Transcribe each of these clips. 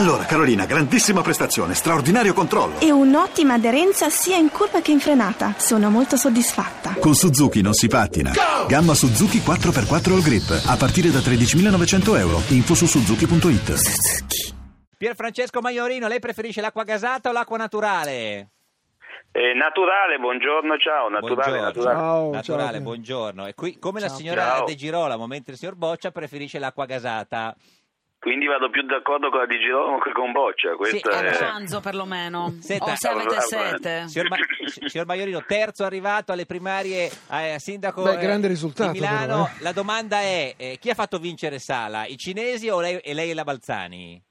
Allora, Carolina, grandissima prestazione, straordinario controllo. E un'ottima aderenza sia in curva che in frenata. Sono molto soddisfatta. Con Suzuki non si pattina. Gamma Suzuki 4x4 All Grip. A partire da 13.900 euro. Info su suzuki.it. Suzuki. Pier Francesco Maiorino, lei preferisce l'acqua gasata o l'acqua naturale? Eh, naturale, buongiorno, ciao, naturale, buongiorno. naturale. Ciao, naturale, ciao. buongiorno. E qui, come la Ciao. signora Ciao. De Girolamo, mentre il signor Boccia preferisce l'acqua gasata. Quindi vado più d'accordo con la Di Girolamo che con Boccia, questa Sì, è... eh, a pranzo perlomeno. Senta, o se avete sete. Signor, Ma- signor Maiorino, terzo arrivato alle primarie a sindaco Beh, eh, grande risultato di Milano. però, eh. La domanda è, eh, chi ha fatto vincere Sala? I cinesi o lei, e lei e la Balzani?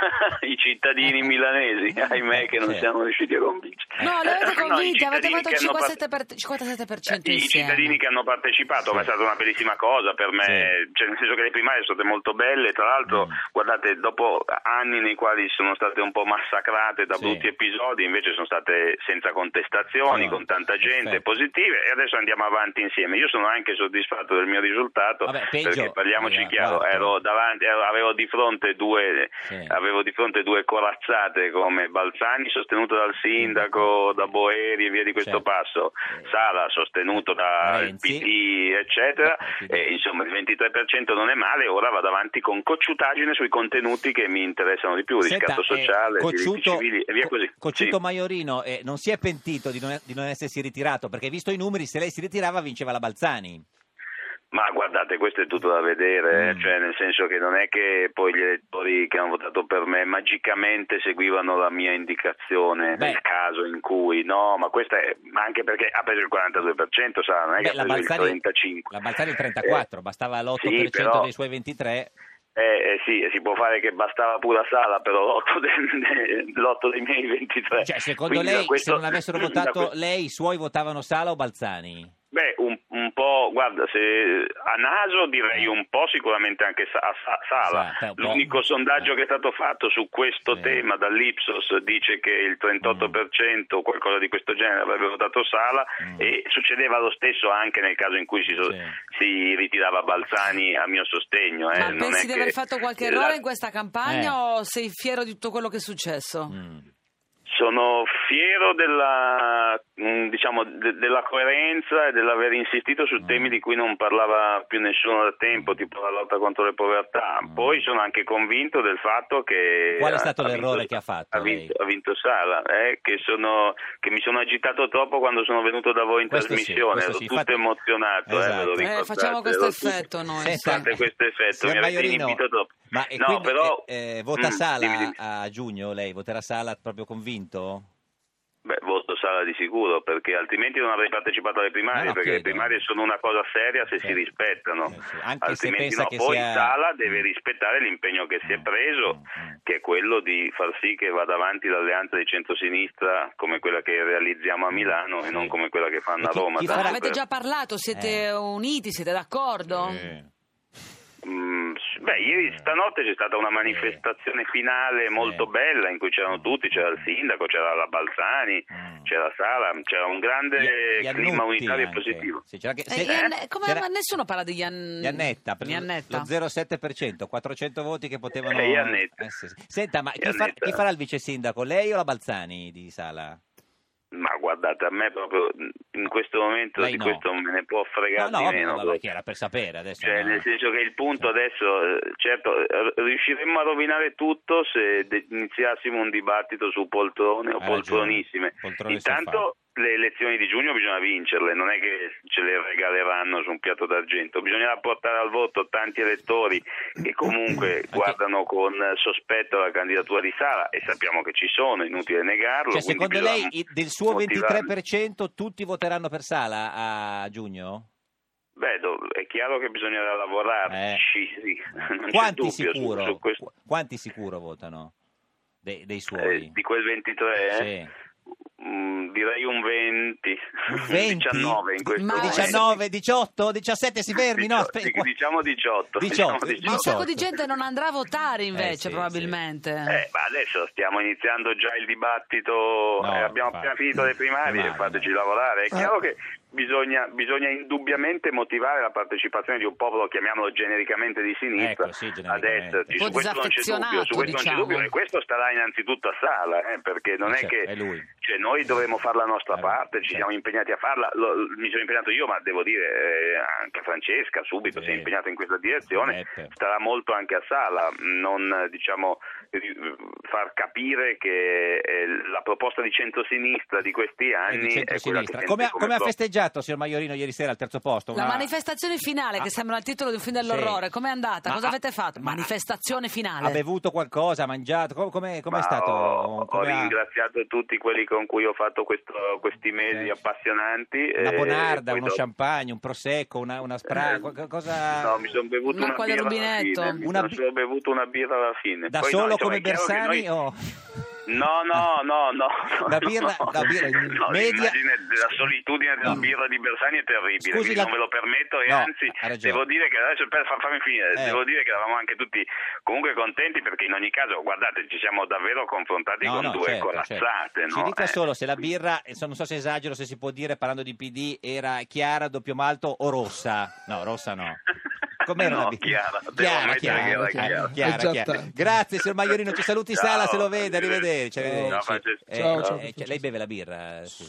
I cittadini milanesi, ahimè, che non Sì. siamo riusciti a convincere. No, li avete No, i convinti, avete cittadini fatto che il hanno part- 57%, per, 57% I cittadini che hanno partecipato, Sì. ma è stata una bellissima cosa per me, cioè, nel senso che le primarie sono state molto belle, tra l'altro, Mm. guardate, dopo anni nei quali sono state un po' massacrate da Sì. brutti episodi, invece sono state senza contestazioni, Sì, con tanta gente, perfetto. positive, e adesso andiamo avanti insieme. Io sono anche soddisfatto del mio risultato, Vabbè, peggio, perché parliamoci era chiaro, quarto. ero davanti, ero- avevo di fronte due, Sì. Avevo di fronte due corazzate come Balzani sostenuto dal sindaco, da Boeri e via di questo Certo. passo, Sala sostenuto da Renzi. PD eccetera, e, insomma il 23% non è male, ora vado avanti con cocciutaggine sui contenuti che mi interessano di più, Senta, riscatto eh, sociale, diritti Cocciuto, civili e via Co- così. Cocciuto Sì. Maiorino eh, non si è pentito di non, di non essersi ritirato perché visto i numeri se lei si ritirava vinceva la Balzani. Ma guardate, questo è tutto da vedere, eh, Mm. cioè nel senso che non è che poi gli elettori che hanno votato per me magicamente seguivano la mia indicazione Beh. nel caso in cui, no, ma questa è anche perché ha preso il 42%, sa, non è Beh, che ha preso Balzani, il 35%. la Balzani il 34, bastava l'8% sì, però- dei suoi 23. Eh, eh, sì, si può fare che bastava pura sala, però l'otto, de- de- l'otto dei miei 23. Cioè, secondo Quindi lei, questo- se non avessero votato que- lei, i suoi votavano Sala o Balzani? Po', guarda, se a naso direi un po' sicuramente anche a Sa- Sala. Sa-. L'unico sondaggio che è stato fatto su questo Sì. tema dall'Ipsos dice che il 38% o qualcosa di questo genere avrebbe votato Sala Mm. e succedeva lo stesso anche nel caso in cui si, so- Sì. si ritirava Balzani a mio sostegno. eh. Ma Non pensi è di che- aver fatto qualche la- errore in questa campagna Eh. o sei fiero di tutto quello che è successo? Mm. Sono fiero della, diciamo, de- della coerenza e dell'aver insistito su Mm. temi di cui non parlava più nessuno da tempo, tipo la lotta contro le povertà. Mm. Poi sono anche convinto del fatto che... Qual è stato ha l'errore vinto- che ha fatto Ha vinto, ha vinto Sala, eh, che, sono, che mi sono agitato troppo quando sono venuto da voi in Questo sì, trasmissione, questo ero sì, tutto infatti- emozionato. Esatto. Eh, lo Eh, facciamo questo ero tutto- effetto noi. Fate questo effetto, mi avete inibito troppo. Ma e No, quindi, però- eh, eh, vota Mm, Sala dimmi, dimmi. a giugno? Lei voterà Sala proprio convinto? Beh, voto Sala di sicuro, perché altrimenti non avrei partecipato alle primarie, No, no, perché le chiedo. primarie sono una cosa seria se Sì. si rispettano. Sì, sì. Anche se altrimenti pensa no. che Poi sia- Sala deve rispettare l'impegno che si è Mm, preso, mm, mm. che è quello di far sì che vada avanti l'alleanza di centrosinistra come quella che realizziamo a Milano Sì. e non come quella che fanno E a chi- Roma. chi avete per- già parlato? Siete Eh. uniti? Siete d'accordo? Eh. Beh, ieri stanotte c'è stata una manifestazione finale molto Sì. bella in cui c'erano tutti, c'era il sindaco, c'era la Balzani, Mm. c'era Sala, c'era un grande Gli- gli clima unitario e anche. positivo. Sì, c'era anche- Eh, se- Ianne- come- c'era- ma nessuno parla di Ian... Iannetta, per Iannetta. lo 0,7%, 400 voti che potevano... Eh, Iannetta. Eh, sì, sì. Senta, ma chi, fa- chi farà il vice sindaco, lei o la Balzani di Sala? Ma guardate, a me proprio in questo momento Lei di no. questo me ne può fregare no, no, di meno. proprio. che era per sapere adesso. Cioè, no. nel senso che il punto adesso, eh, certo, eh, riusciremmo a rovinare tutto se iniziassimo un dibattito su poltrone o Hai poltronissime. poltrone Intanto le elezioni di giugno bisogna vincerle, non è che ce le regaleranno su un piatto d'argento, bisognerà portare al voto tanti elettori che comunque guardano con sospetto la candidatura di Sala e sappiamo che ci sono, è inutile negarlo. Cioè, secondo lei del suo motivarli. 23% tutti voteranno per Sala a giugno? Beh, è chiaro che bisognerà lavorarci, sì, non c'è Quanti su- sicuro? su. Qu- Quanti sicuro votano dei, dei Eh, suoi? di quel 23, eh? Sì. Mm, direi un 20, Un 20? 19 in questo Ma- momento. 19, 18, 17, si fermi, no? Dicio- aspetti, qua- Diciamo 18. 18, diciamo Ma un sacco 18. di gente non andrà a votare invece, Eh, sì, probabilmente. Eh, ma adesso stiamo iniziando già il dibattito, No, eh, abbiamo appena finito le primarie, Primarie, fateci no. lavorare. È Ah. chiaro che bisogna, bisogna indubbiamente motivare la partecipazione di un popolo, chiamiamolo genericamente di sinistra, Ecco, sì, a destra. Su questo non c'è dubbio, su questo non c'è dubbio, e questo starà innanzitutto a Sala, eh, perché non Eh, è certo, che è lui. cioè, noi dovremmo fare la nostra Eh, parte, ci certo. siamo impegnati a farla, Lo- mi sono impegnato io, ma devo dire eh, anche Francesca subito Sì. si è impegnata in questa direzione, starà molto anche a Sala, non diciamo far capire che eh, la proposta di centrosinistra di questi anni di è quella che Come, ha- come come ha festeggiato, signor Maiorino, ieri sera al terzo posto? La Una- manifestazione finale, Ah. che sembra il titolo di un film dell'orrore, Sì. com'è andata? Ma Cosa ha- avete fatto? ma- Manifestazione finale. Ha bevuto qualcosa, ha mangiato? Com- Come com'è Ma stato? Ho, Come ho ha- ringraziato tutti quelli con cui ho fatto questo- questi mesi Eh. appassionanti. Una e bonarda, uno dopo- champagne, un prosecco, una, una spra... Eh, co- cosa... No, mi sono bevuto una del birra alla rubinetto. fine. Mi Una sono bevuto una birra alla fine. Da Poi no, solo insomma, come è Bersani noi- o... No, no, no, no. La birra- no. la birra No, media- della solitudine della No. birra di Bersani è terribile, Scusi, la- non ve lo permetto e anzi devo dire che adesso per fa- fammi finire, Eh. devo dire che eravamo anche tutti comunque contenti perché in ogni caso, guardate, ci siamo davvero confrontati con due certo, corazzate, certo. Ci dica Eh. solo se la birra, non so se esagero, se si può dire parlando di PD, era chiara, doppio malto o rossa? No, rossa no. Com'era No, la chiara, chiara, chiara, chiara. chiara, chiara. Grazie, signor Maiorino, ci saluti Ciao, Sala, se lo vede, arrivederci. arrivederci. Ciao, Francesco. Eh, Ciao, eh, ciao, eh, Francesco. lei beve la birra? Sì.